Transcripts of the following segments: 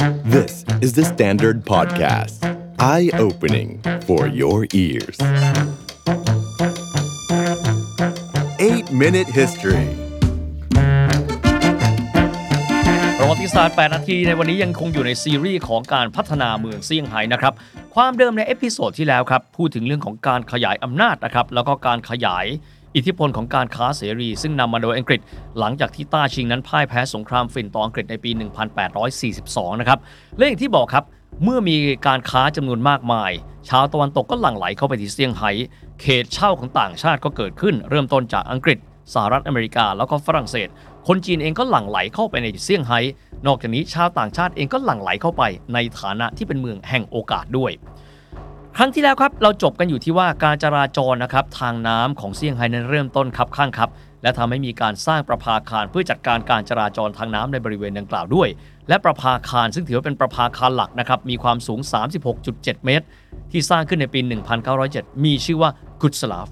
This is the Standard Podcast. Eye-opening for your ears. 8-Minute History ประวัติศาสตร์ 8 นาทีในวันนี้ยังคงอยู่ในซีรีส์ของการพัฒนาเมืองเซี่ยงไฮ้นะครับ ความเดิมใน episode ที่แล้วครับ พูดถึงเรื่องของการขยายอำนาจนะครับ แล้วก็การขยาย อิทธิพลของการค้าเสรี ซึ่งนำมาโดยอังกฤษ หลังจากที่ต้าชิงนั้นพ่ายแพ้สงครามฝิ่นต่ออังกฤษในปี 1842 นะครับและอย่างที่บอกครับเมื่อมีการค้าจำนวนมากมาย ชาวตะวันตกก็หลั่งไหลเข้าไปที่เซี่ยงไฮ้เขตเช่าของต่างชาติก็เกิดขึ้น เริ่มต้นจากอังกฤษสหรัฐอเมริกาแล้วก็ฝรั่งเศส คนจีนเองก็หลั่งไหลเข้าไปในเซี่ยงไฮ้นอกจากนี้ชาวต่างชาติเองก็หลั่งไหลเข้าไปในฐานะที่เป็นเมืองแห่งโอกาสด้วย ครั้งที่แล้วครับเราจบกันอยู่ที่ว่าการจราจรนะครับทางน้ำของเซี่ยงไฮ้นั้นเริ่มต้นคับข้างครับ และทำให้มีการสร้างประภาคารเพื่อจัดการการจราจรทางน้ำในบริเวณดังกล่าวด้วย และประภาคารซึ่งถือว่าเป็นประภาคารหลักนะครับมีความสูง 36.7 เมตร ที่สร้างขึ้นในปี 1907 มีชื่อว่ากุสลาฟ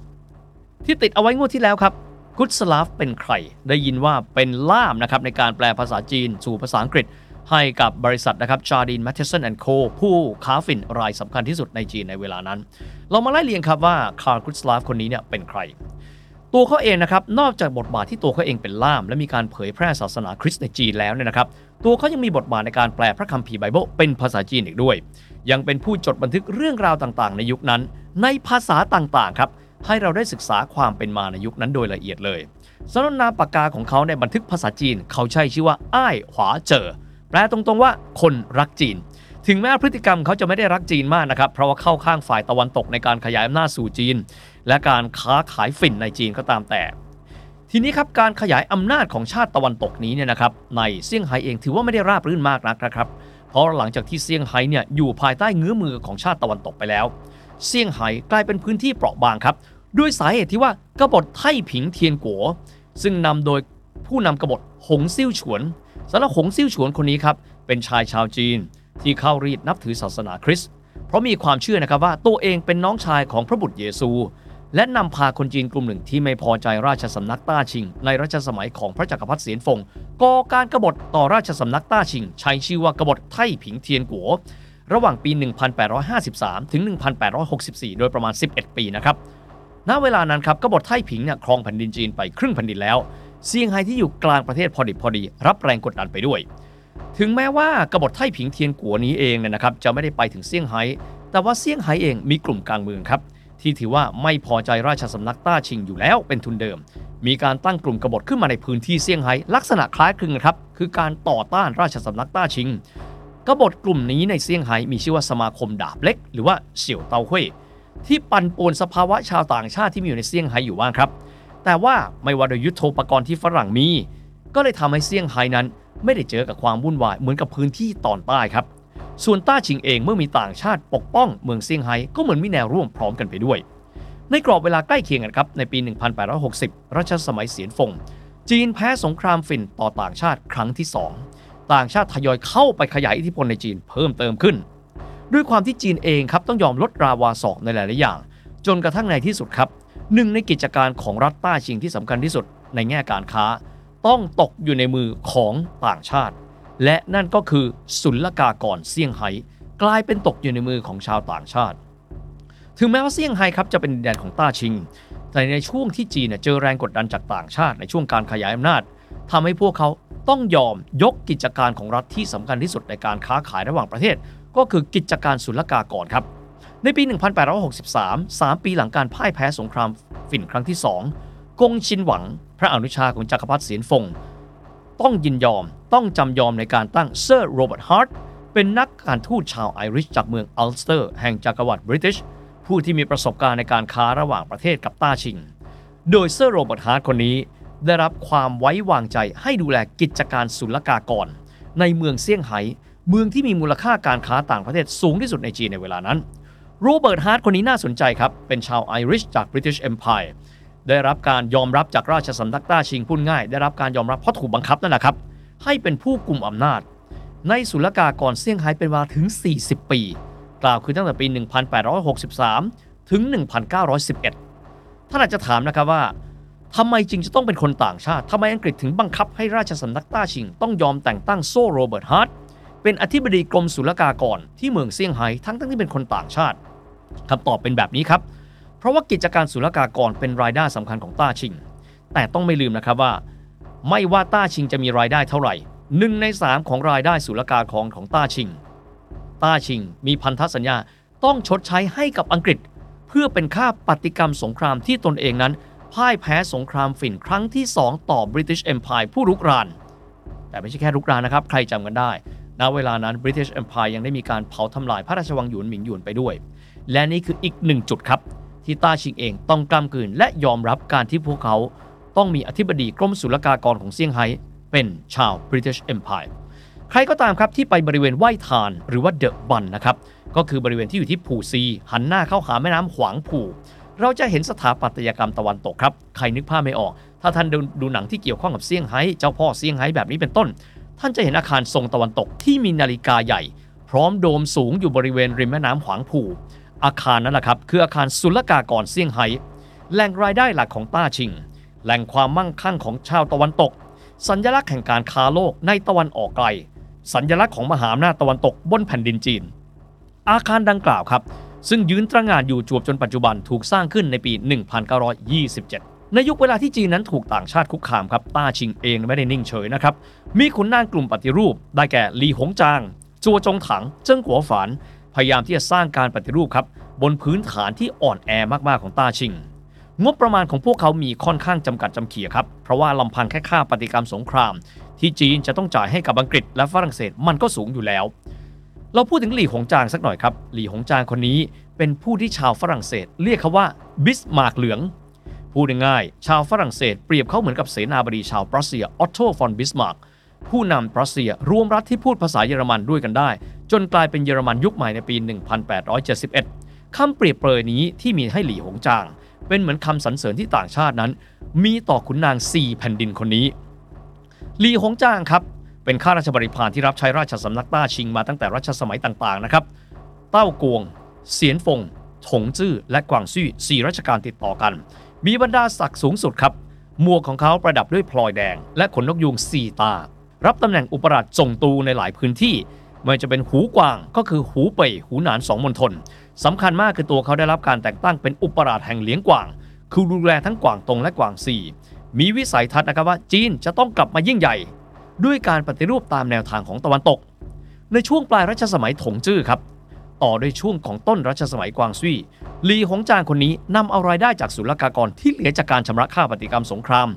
ที่ติดเอาไว้งวดที่แล้วครับกุสลาฟเป็นใคร ได้ยินว่าเป็นล่ามนะครับในการแปลภาษาจีนสู่ภาษาอังกฤษ ให้กับบริษัทนะครับ Jardine Matheson and Co ผู้ค้าฝิ่นรายสำคัญที่สุดในจีนในเวลานั้น เรามาไล่เรียงครับว่าคาร์ลกุสลาฟคนนี้เนี่ยเป็นใคร ตัวเขาเองนะครับนอกจากบทบาทที่ตัวเขาเองเป็นล่าม และมีการเผยแพร่ศาสนาคริสต์ในจีนแล้วเนี่ยนะครับตัวเขายังมีบทบาทในการแปลพระคัมภีร์ไบเบิลเป็นภาษาจีนอีกด้วย ยังเป็นผู้จดบันทึกเรื่องราวต่างๆ ในยุคนั้น ในภาษาต่างๆครับให้เราได้ศึกษาความเป็นมาในยุคนั้นโดยละเอียดเลยสำหรับนามปากกาของเขาในบันทึกภาษาจีน เขาใช้ชื่อว่าอ้ายหวาเจอ แปลตรงๆว่าคนรักจีน ถึงแม้พฤติกรรมเขาจะไม่ได้รักจีนมากนะครับ เพราะว่าเข้าข้างฝ่ายตะวันตกในการขยายอำนาจสู่จีน และการค้าขายฝิ่นในจีนก็ตามแต่ ทีนี้ครับการขยายอำนาจของชาติตะวันตกนี้เนี่ยนะครับในเซี่ยงไฮ้เองถือว่าไม่ได้ราบรื่นมากนักนะครับ เพราะหลังจากที่เซี่ยงไฮ้เนี่ยอยู่ภายใต้เงื้อมือของชาติตะวันตกไปแล้ว เซี่ยงไฮ้กลายเป็นพื้นที่เปราะบางครับด้วยสาเหตุที่ว่ากบฏไท่ผิงเทียนกัวซึ่งนำโดยผู้นำกบฏหงซิ่วฉวน สำหรับหงซิ่วฉวนคนนี้ครับเป็นชายชาวจีน ที่เข้ารีดนับถือศาสนาคริสต์เพราะมีความเชื่อนะครับว่าตัวเองเป็นน้องชายของพระบุตรเยซู และนำพาคนจีนกลุ่มหนึ่งที่ไม่พอใจราชสำนักต้าชิง ในรัชสมัยของพระจักรพรรดิเสียนฟงก่อการกบฏต่อราชสำนักต้าชิง ใช้ชื่อว่ากบฏไท่ผิงเทียนกัวระหว่างปี 1853 ถึง 1864 โดยประมาณ 11 ปีนะครับ ณ เวลานั้นครับกบฏไท่ผิงเนี่ยครองแผ่นดินจีนไปครึ่งแผ่นดินแล้ว เซี่ยงไฮ้ที่อยู่กลางประเทศพอดิบพอดี รับแรงกดดันไปด้วย ถึงแม้ว่ากบฏไท่ผิงเทียนกัวนี้เองเนี่ยนะครับจะไม่ได้ไปถึงเซี่ยงไฮ้แต่ว่าเซี่ยงไฮ้เองมีกลุ่มกลางเมืองครับที่ถือว่าไม่พอใจราชสำนักต้าชิงอยู่แล้วเป็นทุนเดิม มีการตั้งกลุ่มกบฏขึ้นมาในพื้นที่เซี่ยงไฮ้ลักษณะคล้ายคลึงครับคือการต่อต้านราชสำนักต้าชิงกบฏกลุ่มนี้ในเซี่ยงไฮ้มีชื่อว่าสมาคมดาบเล็ก หรือว่าเสี่ยวเตาเฮ่ยที่ปั่นป่วนสภาวะชาวต่างชาติที่มีอยู่ในเซี่ยงไฮ้อยู่บ้างครับ แต่ว่าไม่ว่าโดยยุทโธปกรณ์ที่ฝรั่งมี ก็เลยทำให้เซี่ยงไฮ้นั้น ไม่ได้เจอกับความวุ่นวายเหมือนกับพื้นที่ตอนใต้ครับ ส่วนต้าชิงเองเมื่อมีต่างชาติปกป้องเมืองเซี่ยงไฮ้ก็เหมือนมีแนวร่วมพร้อมกันไปด้วย ในกรอบเวลาใกล้เคียงกันครับในปี 1860 รัชสมัยเสียนฟง จีนแพ้สงครามฝิ่นต่อต่างชาติครั้งที่ 2 ต่างชาติทยอยเข้าไปขยายอิทธิพลในจีนเพิ่มเติมขึ้น ด้วยความที่จีนเองครับต้องยอมลดราวาศอกในหลายๆอย่าง จนกระทั่งในที่สุดครับ หนึ่งในกิจการของรัฐต้าชิงที่สำคัญที่สุดในแง่การค้า ต้องตกอยู่ในมือของต่างชาติ และนั่นก็คือศุลกากรเซี่ยงไฮ้กลายเป็นตกอยู่ในมือของชาวต่างชาติ ถึงแม้ว่าเซี่ยงไฮ้ครับจะเป็นดินแดนของต้าชิง แต่ในช่วงที่จีนเจอแรงกดดันจากต่างชาติในช่วงการขยายอำนาจทำให้พวกเขาต้องยอมยกกิจการของรัฐที่สำคัญที่สุดในการค้าขายระหว่างประเทศ ก็คือกิจการศุลกากรครับ ในปี 1863 3 ปีหลังการพ่ายแพ้สงครามฝิ่นครั้งที่ 2 กงชินหวัง พระอนุชาของจักรพรรดิเสียนฟง ต้องยินยอมต้องจำยอมในการตั้งเซอร์โรเบิร์ตฮาร์ตเป็นนักการทูตชาวไอริชจากเมืองอัลสเตอร์ แห่งจักรวรรดิบริติช ผู้ที่มีประสบการณ์ในการค้าระหว่างประเทศกับต้าชิง โดยเซอร์โรเบิร์ตฮาร์ตคนนี้ ได้รับความไว้วางใจให้ดูแลกิจการศุลกากร ในเมืองเซี่ยงไฮ้เมืองที่มีมูลค่าการค้าต่างประเทศสูงที่สุดในจีนในเวลานั้น โรเบิร์ตฮาร์ตคนนี้น่าสนใจครับ เป็นชาวไอริชจาก British Empire ได้รับการยอมรับจากราชสำนักต้าชิงพูดง่าย ได้รับการยอมรับเพราะถูกบังคับนั่นแหละครับ ให้เป็นผู้กลุ่มอำนาจ ในศุลกากรเซี่ยงไฮ้เป็นเวลาถึง 40 ปี กล่าวคือตั้งแต่ปี 1863 ถึง 1911 ท่านอาจจะถามนะครับว่าทำไมจึงจะต้องเป็นคนต่างชาติทำไมอังกฤษถึงบังคับให้ราชสำนักต้าชิง ต้องยอมแต่งตั้งเซอร์โรเบิร์ตฮาร์ต เป็นอธิบดีกรมศุลกากรที่เมืองเซี่ยงไฮ้ทั้งทั้งที่เป็นคนต่างชาติคำตอบเป็นแบบนี้ครับ เพราะว่ากิจการศุลกากรเป็นรายได้สำคัญของต้าชิง แต่ต้องไม่ลืมนะครับว่า ไม่ว่าต้าชิงจะมีรายได้เท่าไหร่หนึ่งในสามของรายได้ศุลกากรของต้าชิง ต้าชิงมีพันธสัญญาต้องชดใช้ให้กับอังกฤษ เพื่อเป็นค่าปฏิกรรมสงครามที่ตนเองนั้นพ่ายแพ้สงครามฝิ่นครั้งที่ 2 ต่อ British Empire ผู้รุกราน แต่ไม่ใช่แค่รุกรานนะครับ ใครจำกันได้ ณเวลานั้น British Empire ยังได้มีการเผาทำลายพระราชวังหยวนหมิงหยวนไปด้วย และนี่คืออีกหนึ่งจุดครับ ที่ต้าชิงเองต้องกำกืนและยอมรับการที่พวกเขาต้องมีอธิบดีกรมศุลกากรของเซี่ยงไฮ้เป็นชาว British Empire ใครก็ตามครับที่ไปบริเวณไหว้ทานหรือว่าเดอะบันนะครับก็คือบริเวณที่อยู่ที่ผู่ซี หันหน้าเข้าหาแม่น้ำขวางผู่ เราจะเห็นสถาปัตยกรรมตะวันตกครับ ใครนึกภาพไม่ออก ถ้าท่านดูดูหนังที่เกี่ยวข้องกับเซี่ยงไฮ้เจ้าพ่อเซี่ยงไฮ้แบบนี้เป็นต้น ท่านจะเห็นอาคารทรงตะวันตกที่มีนาฬิกาใหญ่ พร้อมโดมสูงอยู่บริเวณริมแม่น้ำขวางผู่อาคารนั้นแหละครับคืออาคารศุลกากรเซี่ยงไฮ้แหล่งรายได้หลักของต้าชิง แหล่งความมั่งคั่งของชาวตะวันตก สัญลักษณ์แห่งการค้าโลกในตะวันออกไกล สัญลักษณ์ของมหาอำนาจตะวันตกบนแผ่นดินจีน อาคารดังกล่าวครับ ซึ่งยืนตระหง่านอยู่จวบจนปัจจุบันถูกสร้างขึ้นในปี 1927 ในยุคเวลาที่จีนนั้นถูกต่างชาติคุกคามครับต้าชิงเองไม่ได้นิ่งเฉยนะครับ มีขุนนางกลุ่มปฏิรูป ได้แก่หลีหงจาง จัวจงถัง เจิ้งกัวฝาน พยายามที่จะสร้างการปฏิรูปครับ บนพื้นฐานที่อ่อนแอมากๆของต้าชิง งบประมาณของพวกเขามีค่อนข้างจำกัดจำเขี่ยครับ เพราะว่าลำพังแค่ค่าปฏิกรรมสงคราม ที่จีนจะต้องจ่ายให้กับอังกฤษและฝรั่งเศสมันก็สูงอยู่แล้ว เราพูดถึงหลี่หงจางสักหน่อยครับ หลี่หงจางคนนี้เป็นผู้ที่ชาวฝรั่งเศส เรียกเขาว่าบิสมาร์กเหลือง พูดง่ายๆชาวฝรั่งเศสเปรียบเขาเหมือนกับเสนาบดีชาวปรัสเซียออตโตฟอนบิสมาร์กผู้นำปรัสเซียรวมรัฐที่พูดภาษาเยอรมันด้วยกันได้ จนกลายเป็นเยอรมันยุคใหม่ในปี 1871คำเปรียบเปรยนี้ที่มีให้หลี่หงจาง เป็นเหมือนคำสรรเสริญที่ต่างชาตินั้น มีต่อขุนนางสี่แผ่นดินคนนี้หลี่หงจางครับเป็นข้าราชบริพารที่รับใช้ราชสำนักต้าชิงมาตั้งแต่รัชสมัยต่างๆนะครับเต้ากวง เสียนฟงถงจื้อและกวางซื่อสี่รัชกาลติดต่อกัน มีบรรดาศักดิ์สูงสุดครับ หมวกของเขาประดับด้วยพลอยแดง และขนนกยูงสี่ตา รับตำแหน่งอุปราชจงตูในหลายพื้นที่ไม่จะเป็นหูกวางก็คือหูเป่ยหูหนานสองมณฑลสำคัญมากคือตัวเขาได้รับการแต่งตั้งเป็นอุปราชแห่งเลี้ยงกวาง คือดูแลทั้งกวางตงและกวางซีมีวิสัยทัศน์นะครับว่าจีนจะต้องกลับมายิ่งใหญ่ ด้วยการปฏิรูปตามแนวทางของตะวันตก ในช่วงปลายรัชสมัยถงจื้อครับ ต่อด้วยช่วงของต้นรัชสมัยกวางซุยลีหงจางคนนี้นำเอารายได้จากศุลกากรที่เหลือจากการชำระค่าปฏิกรรมสงคราม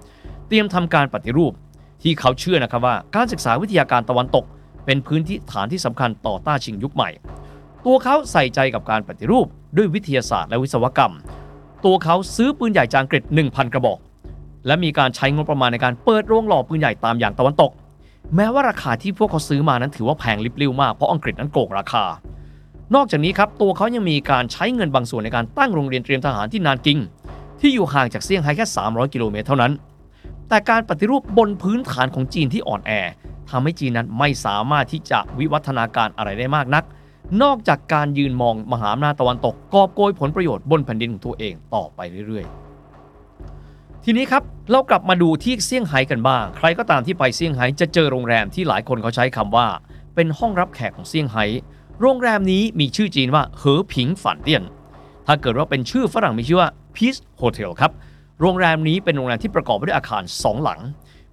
เตรียมทำการปฏิรูป ที่เขาเชื่อนะครับว่าการศึกษาวิทยาการตะวันตก เป็นพื้นที่ฐานที่สำคัญต่อต้าชิงยุคใหม่ ตัวเขาใส่ใจกับการปฏิรูปด้วยวิทยาศาสตร์และวิศวกรรม ตัวเขาซื้อปืนใหญ่จางกฤษ1,000 กระบอก และมีการใช้งบประมาณในการเปิดโรงหล่อปืนใหญ่ตามอย่างตะวันตก แม้ว่าราคาที่พวกเขาซื้อมานั้นถือว่าแพงลิบลิ่วมากเพราะอังกฤษนั้นโกงราคา นอกจากนี้ครับตัวเขายังมีการใช้เงินบางส่วนในการตั้งโรงเรียนเตรียมทหารที่นานกิง ที่อยู่ห่างจากเซี่ยงไฮ้แค่ 300 กิโลเมตรเท่านั้น แต่การปฏิรูปบนพื้นฐานของจีนที่อ่อนแอทำให้จีนนั้นไม่สามารถที่จะวิวัฒนาการอะไรได้มากนัก นอกจากการยืนมองมหาอำนาจตะวันตกกอบโกยผลประโยชน์บนแผ่นดินของตัวเองต่อไปเรื่อยๆ ทีนี้ครับเรากลับมาดูที่เซี่ยงไฮ้กันบ้าง ใครก็ตามที่ไปเซี่ยงไฮ้จะเจอโรงแรมที่หลายคนเขาใช้คำว่า เป็นห้องรับแขกของเซี่ยงไฮ้ โรงแรมนี้มีชื่อจีนว่าเหอผิงฝันเตี้ยน ถ้าเกิดว่าเป็นชื่อฝรั่งมีชื่อว่า Peace Hotel ครับ โรงแรมนี้เป็นโรงแรมที่ประกอบไปด้วยอาคาร 2 หลัง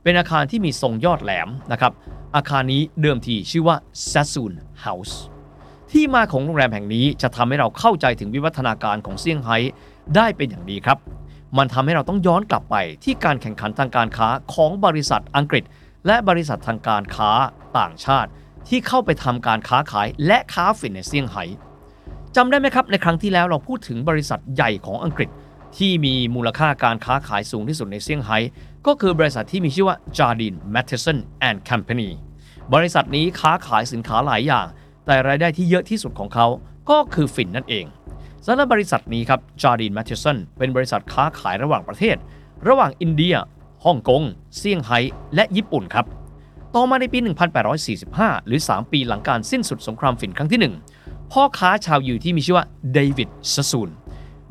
เป็นอาคารที่มีทรงยอดแหลมนะครับ อาคารนี้เดิมทีชื่อว่า Sassoon House ที่มาของโรงแรมแห่งนี้จะทำให้เราเข้าใจถึงวิวัฒนาการของเซี่ยงไฮ้ได้เป็นอย่างดีครับ มันทำให้เราต้องย้อนกลับไปที่การแข่งขันทางการค้าของบริษัทอังกฤษ และบริษัททางการค้าต่างชาติ ที่เข้าไปทำการค้าขายและค้าฝิ่นในเซี่ยงไฮ้จำได้ไหมครับ ในครั้งที่แล้วเราพูดถึงบริษัทใหญ่ของอังกฤษ ที่มีมูลค่าการค้าขายสูงที่สุดในเซี่ยงไฮ้ก็คือบริษัทที่มีชื่อว่า Jardine Matheson and Company บริษัทนี้ค้าขายสินค้าหลายอย่าง แต่รายได้ที่เยอะที่สุดของเขาก็คือฝิ่นนั่นเองสำหรับบริษัทนี้ครับ Jardine Matheson เป็นบริษัทค้าขายระหว่างประเทศ ระหว่างอินเดียฮ่องกงเซี่ยงไฮ้และญี่ปุ่นครับ ต่อมาในปี 1845 หรือ 3 ปีหลังการสิ้นสุดสงครามฝิ่นครั้งที่ 1 พ่อค้าชาวยิวที่มีชื่อว่าเดวิดซซูน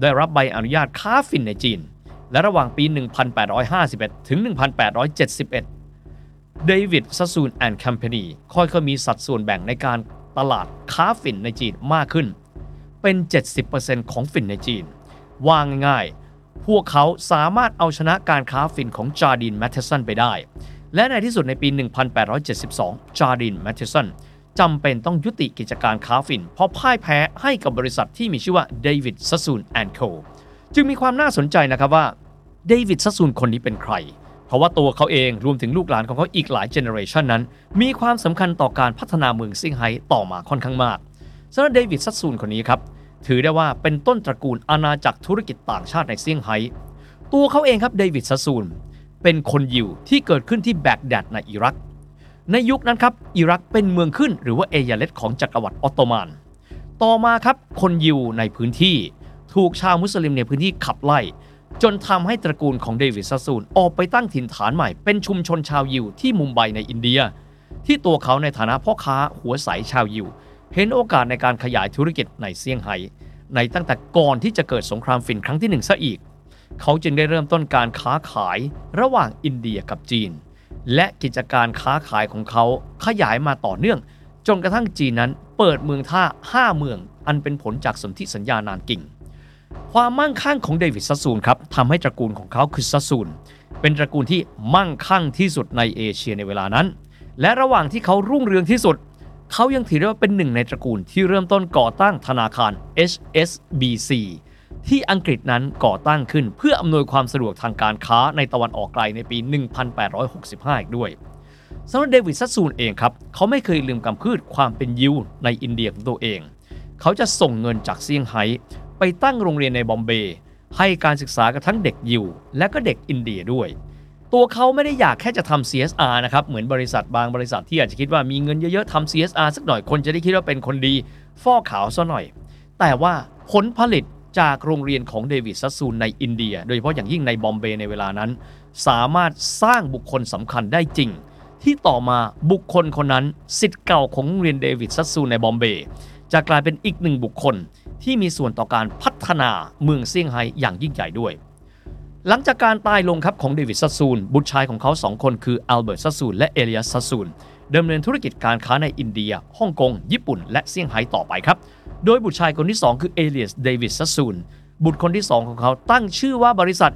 ได้รับใบอนุญาตค้าฝิ่นในจีน และระหว่างปี 1851 ถึง 1871 เดวิดซัสซูนแอนด์แคมเปนีค่อยๆมีสัดส่วนแบ่งในการตลาดค้าฝิ่นในจีนมากขึ้น เป็น 70%ของฝิ่นในจีน ว่าง่ายๆ พวกเขาสามารถเอาชนะการค้าฝิ่นของจาร์ดินแมทเทสันไปได้ และในที่สุดในปี 1872 จาร์ดิน แมทเทสันจำเป็นต้องยุติกิจการค้าฝิ่น เพราะพ่ายแพ้ให้กับบริษัทที่มีชื่อว่า David Sassoon and Co จึงมีความน่าสนใจนะครับว่าเดวิดซัสซูนคนนี้เป็นใคร เพราะว่าตัวเขาเองรวมถึงลูกหลานของเขาอีกหลาย generation นั้น มีความสำคัญต่อการพัฒนาเมืองเซี่ยงไฮ้ต่อมาค่อนข้างมากสำหรับเดวิดซัสซูนคนนี้ครับถือได้ว่าเป็นต้นตระกูลอาณาจักรธุรกิจต่างชาติในเซี่ยงไฮ้ตัวเขาเองครับเดวิดซัสซูน เป็นคนยิวที่เกิดขึ้นที่แบกแดดในอิรัก ในยุคนั้นครับอิรักเป็นเมืองขึ้นหรือว่าเอยาเลตของจักรวรรดิออตโตมัน ต่อมาครับคนยิวในพื้นที่ถูกชาวมุสลิมในพื้นที่ขับไล่ จนทำให้ตระกูลของเดวิดซัสซูนออกไปตั้งถิ่นฐานใหม่ เป็นชุมชนชาวยิวที่มุมไบในอินเดีย ที่ตัวเขาในฐานะพ่อค้าหัวใสชาวยิว เห็นโอกาสในการขยายธุรกิจในเซี่ยงไฮ้ในตั้งแต่ก่อนที่จะเกิดสงครามฝิ่นครั้งที่หนึ่งซะอีก เขาจึงได้เริ่มต้นการค้าขายระหว่างอินเดียกับจีน และกิจการค้าขายของเขาขยายมาต่อเนื่อง จนกระทั่งจีนนั้นเปิดเมืองท่า 5 เมือง อันเป็นผลจากสนธิสัญญานานกิ่ง ความมั่งคั่งของเดวิดซัสซูนครับทำให้ตระกูลของเขาคือซัสซูนเป็นตระกูลที่มั่งคั่งที่สุดในเอเชียในเวลานั้น และระหว่างที่เขารุ่งเรืองที่สุด เขายังถือได้ว่าเป็นหนึ่งในตระกูลที่เริ่มต้นก่อตั้งธนาคาร HSBC ที่อังกฤษนั้นก่อตั้งขึ้นเพื่ออำนวยความสะดวกทางการค้าในตะวันออกไกลในปี 1865 อีกด้วยสำหรับเดวิดซัสซูนเองครับ เขาไม่เคยลืมกำพืชความเป็นยิวในอินเดียของตัวเอง เขาจะส่งเงินจากเซี่ยงไฮ้ไปตั้งโรงเรียนในบอมเบย์ให้การศึกษากับทั้งเด็กยิวและก็เด็กอินเดียด้วย ตัวเขาไม่ได้อยากแค่จะทำ CSR นะครับ เหมือนบริษัทบางบริษัทที่อาจจะคิดว่ามีเงินเยอะๆทำ CSR สักหน่อยคนจะได้คิดว่าเป็นคนดีฟอกขาวซะหน่อย แต่ว่าผลผลิต จากโรงเรียนของเดวิดซัสซูนในอินเดีย โดยเฉพาะอย่างยิ่งในบอมเบย์ในเวลานั้น สามารถสร้างบุคคลสำคัญได้จริง ที่ต่อมาบุคคลคนนั้นศิษย์เก่าของโรงเรียนเดวิดซัสซูนในบอมเบย์จะกลายเป็นอีกหนึ่งบุคคลที่มีส่วนต่อการพัฒนาเมืองเซี่ยงไฮ้อย่างยิ่งใหญ่ด้วย หลังจากการตายลงครับของเดวิดซัสซูนบุตรชายของเขาสองคนคืออัลเบิร์ตซัสซูนและเอเลียสซัสซูนดำเนินธุรกิจการค้าในอินเดียฮ่องกง ญี่ปุ่น และเซี่ยงไฮ้ต่อไปครับ โดยบุตรชายคนที่ 2 คือเอเลียสเดวิดซัสซูนบุตรคนที่ 2 ของเขาตั้งชื่อว่าบริษัท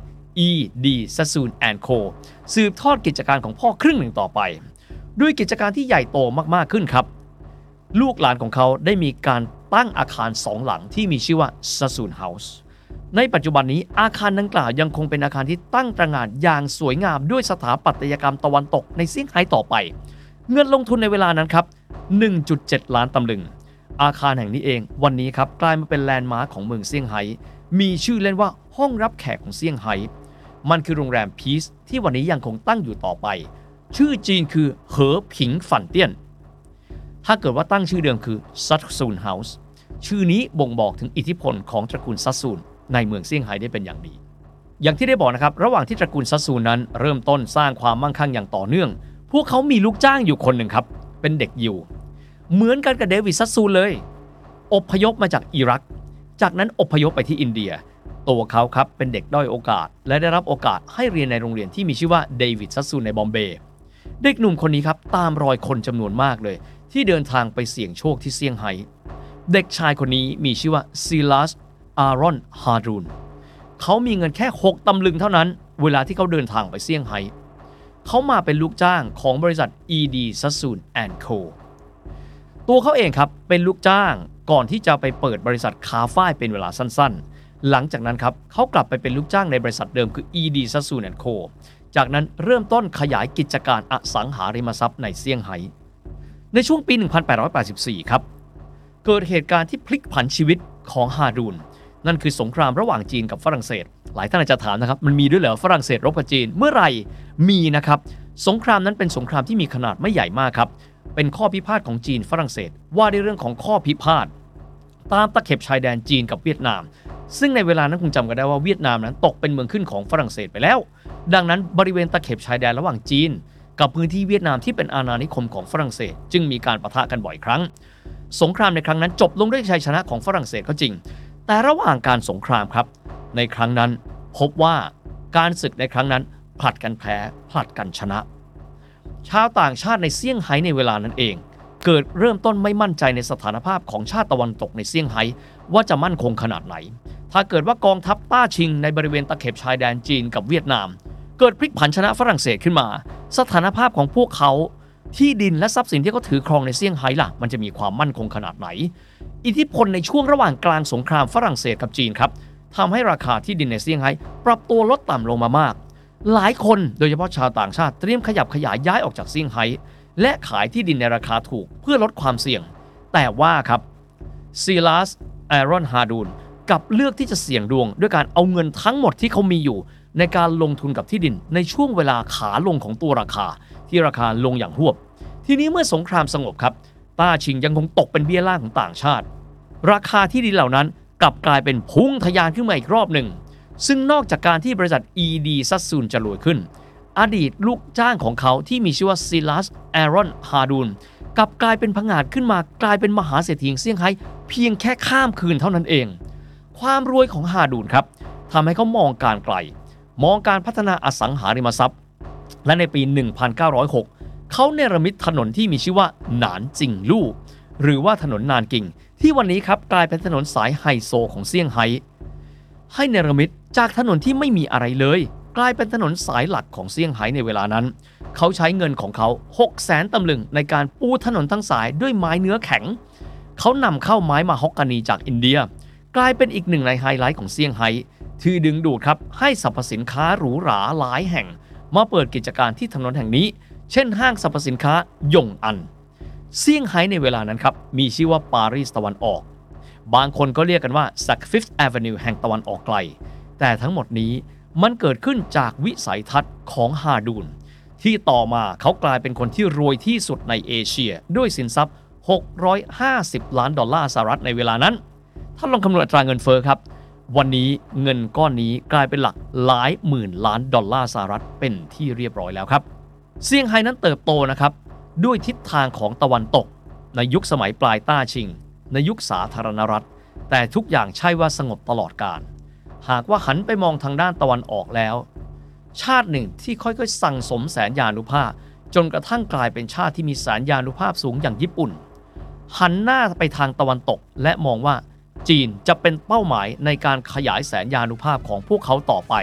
E.D. Sassoon Co สืบทอดกิจการของพ่อครึ่งหนึ่งต่อไป ด้วยกิจการที่ใหญ่โตมากๆขึ้นครับ ลูกหลานของเขาได้มีการตั้งอาคารสองหลังที่มีชื่อว่า Sassoon House ในปัจจุบันนี้อาคารดังกล่าวยังคงเป็นอาคารที่ตั้งตระหง่านอย่างสวยงามด้วยสถาปัตยกรรมตะวันตกในเซี่ยงไฮ้ต่อไป เงินลงทุนในเวลานั้นครับ 1.7 ล้านตำลึง อาคารแห่งนี้เอง วันนี้ครับกลายมาเป็นแลนด์มาร์คของเมืองเซี่ยงไฮ้มีชื่อเล่นว่าห้องรับแขกของเซี่ยงไฮ้มันคือโรงแรม Peace ที่วันนี้ยังคงตั้งอยู่ต่อไป ชื่อจีนคือเหอผิงฝันเตี้ยน ถ้าเกิดว่าตั้งชื่อเดิมคือ Sassoon House ชื่อนี้บ่งบอกถึงอิทธิพลของตระกูลซัตซูนในเมืองเซี่ยงไฮ้ได้เป็นอย่างดี อย่างที่ได้บอกนะครับ ระหว่างที่ตระกูลซัตซูนนั้น เริ่มต้นสร้างความมั่งคั่งอย่างต่อเนื่อง พวกเขามีลูกจ้างอยู่คนหนึ่งครับ เป็นเด็กยิว เหมือนกันกับเดวิดซัตซูนเลย อพยพมาจากอิรัก จากนั้นอพยพไปที่อินเดีย ตัวเขาครับเป็นเด็กด้อยโอกาส และได้รับโอกาสให้เรียนในโรงเรียนที่มีชื่อว่าเดวิดซัตซูในบอมเบย์เด็กหนุ่มคนนี้ครับตามรอยคนจำนวนมากเลย ที่เดินทางไปเสี่ยงโชคที่เซี่ยงไฮ้เด็กชายคนนี้มีชื่อว่าซิลัสอารอนฮารูนเขามีเงินแค่ 6 ตำลึงเท่านั้น เวลาที่เขาเดินทางไปเซี่ยงไฮ้เขามาเป็นลูกจ้างของบริษัท ED Sassoon Co ตัวเขาเองครับเป็นลูกจ้างก่อนที่จะไปเปิดบริษัทคาฝ้ายเป็นเวลาสั้นๆ หลังจากนั้นครับเขากลับไปเป็นลูกจ้างในบริษัทเดิมคือ ED Sassoon Co จากนั้นเริ่มต้นขยายกิจการอสังหาริมทรัพย์ในเซี่ยงไฮ้ในช่วงปี 1884 ครับ เกิดเหตุการณ์ที่พลิกผันชีวิตของฮารูนนั่นคือสงครามระหว่างจีนกับฝรั่งเศส หลายท่านอาจจะถามนะครับ มันมีด้วยเหรอฝรั่งเศสรบกับจีนเมื่อไหร่มีนะครับ สงครามนั้นเป็นสงครามที่มีขนาดไม่ใหญ่มากครับ เป็นข้อพิพาทของจีนฝรั่งเศส ว่าในเรื่องของข้อพิพาทตามตะเข็บชายแดนจีนกับเวียดนาม ซึ่งในเวลานั้นคงจำกันได้ว่าเวียดนามนั้นตกเป็นเมืองขึ้นของฝรั่งเศสไปแล้ว ดังนั้นบริเวณตะเข็บชายแดนระหว่างจีน กับพื้นที่เวียดนามที่เป็นอาณานิคมของฝรั่งเศส จึงมีการประทะกันบ่อยครั้ง สงครามในครั้งนั้นจบลงด้วยชัยชนะของฝรั่งเศสก็จริง แต่ระหว่างการสงครามครับ ในครั้งนั้นพบว่าการศึกในครั้งนั้นผลัดกันแพ้ผลัดกันชนะ ชาวต่างชาติในเซี่ยงไฮ้ในเวลานั้นเอง เกิดเริ่มต้นไม่มั่นใจในสถานภาพของชาติตะวันตกในเซี่ยงไฮ้ว่าจะมั่นคงขนาดไหน ถ้าเกิดว่ากองทัพต้าชิงในบริเวณตะเข็บชายแดนจีนกับเวียดนาม เกิดพลิกผันชนะฝรั่งเศสขึ้นมา สถานภาพของพวกเขาที่ดินและทรัพย์สินที่เขาถือครองในเซี่ยงไฮ้ล่ะ มันจะมีความมั่นคงขนาดไหน อิทธิพลในช่วงระหว่างกลางสงครามฝรั่งเศสกับจีนครับทำให้ราคาที่ดินในเซี่ยงไฮ้ปรับตัวลดต่ำลงมามาก หลายคนโดยเฉพาะชาวต่างชาติเตรียมขยับขยายย้ายออกจากเซี่ยงไฮ้และขายที่ดินในราคาถูกเพื่อลดความเสี่ยง แต่ว่าครับซีลัสแอรอนฮาดูนกับเลือกที่จะเสี่ยงดวง ด้วยการเอาเงินทั้งหมดที่เขามีอยู่ ในการลงทุนกับที่ดินในช่วงเวลาขาลงของตัวราคา ที่ราคาลงอย่างหวบ ทีนี้เมื่อสงครามสงบครับต้าชิงยังคงตกเป็นเบี้ยล่างของต่างชาติ ราคาที่ดินเหล่านั้นกลับกลายเป็นพุ่งทะยานขึ้นมาอีกรอบหนึ่ง ซึ่งนอกจากการที่บริษัท ED ซัตซูนจะรวยขึ้น อดีตลูกจ้างของเขาที่มีชื่อว่าซิลัสแอรอนฮาดูนกลับกลายเป็นผงาดขึ้นมากลายเป็นมหาเศรษฐีแห่งเซี่ยงไฮ้เพียงแค่ข้ามคืนเท่านั้นเอง ความรวยของฮาดูนครับทำให้เขามองการไกล มองการพัฒนาอสังหาริมทรัพย์ และในปี 1906 เขาเนรมิตถนนที่มีชื่อว่าหนานจิงลู่หรือว่าถนนนานกิง ที่วันนี้ครับกลายเป็นถนนสายไฮโซของเซี่ยงไฮ้ ให้เนรมิตจากถนนที่ไม่มีอะไรเลย กลายเป็นถนนสายหลักของเซี่ยงไฮ้ในเวลานั้น เขาใช้เงินของเขา 6 0แสนตำลึงในการปูถนนทั้งสายด้วยไม้เนื้อแข็ง เขานำเข้าไม้มาฮอกกานีจากอินเดีย กลายเป็นอีกหนึ่งในไฮไลท์ของเซี่ยงไฮ้ที่ดึงดูดครับให้สรรพสินค้าหรูหราหลายแห่ง มาเปิดกิจการที่ถนนแห่งนี้ เช่นห้างสรรพสินค้ายงอัน เซี่ยงไฮ้ในเวลานั้นครับมีชื่อว่าปารีสตะวันออก บางคนก็เรียกกันว่าสัก Fifth Avenue แห่งตะวันออกไกล แต่ทั้งหมดนี้มันเกิดขึ้นจากวิสัยทัศน์ของฮาดูนที่ต่อมาเขากลายเป็นคนที่รวยที่สุดในเอเชีย ด้วยสินทรัพย์ 650 ล้านดอลลาร์สหรัฐในเวลานั้น ถ้าลองคำนวณอัตราเงินเฟ้อครับ วันนี้เงินก้อนนี้กลายเป็นหลักหลายหมื่นล้านดอลลาร์สหรัฐเป็นที่เรียบร้อยแล้วครับเซี่ยงไฮ้นั้นเติบโตนะครับด้วยทิศทางของตะวันตก ในยุคสมัยปลายต้าชิง ในยุคสาธารณรัฐ แต่ทุกอย่างใช่ว่าสงบตลอดกาลหากว่าหันไปมองทางด้านตะวันออกแล้ว ชาติหนึ่งที่ค่อยๆ สั่งสมแสนยานุภาพ จนกระทั่งกลายเป็นชาติที่มีแสนยานุภาพสูงอย่างญี่ปุ่น หันหน้าไปทางตะวันตกและมองว่าจีนจะเป็นเป้าหมายในการขยายแสนยานุภาพของพวกเขาต่อไป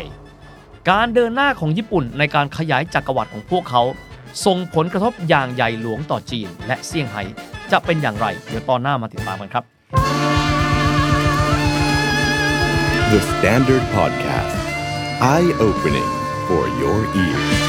การเดินหน้าของญี่ปุ่นในการขยายจักรวรรดิของพวกเขาส่งผลกระทบอย่างใหญ่หลวงต่อจีนและเซี่ยงไฮ้ จะเป็นอย่างไร เดี๋ยวตอนหน้ามาติดตามกันครับ The Standard Podcast. Eye opening for your ears.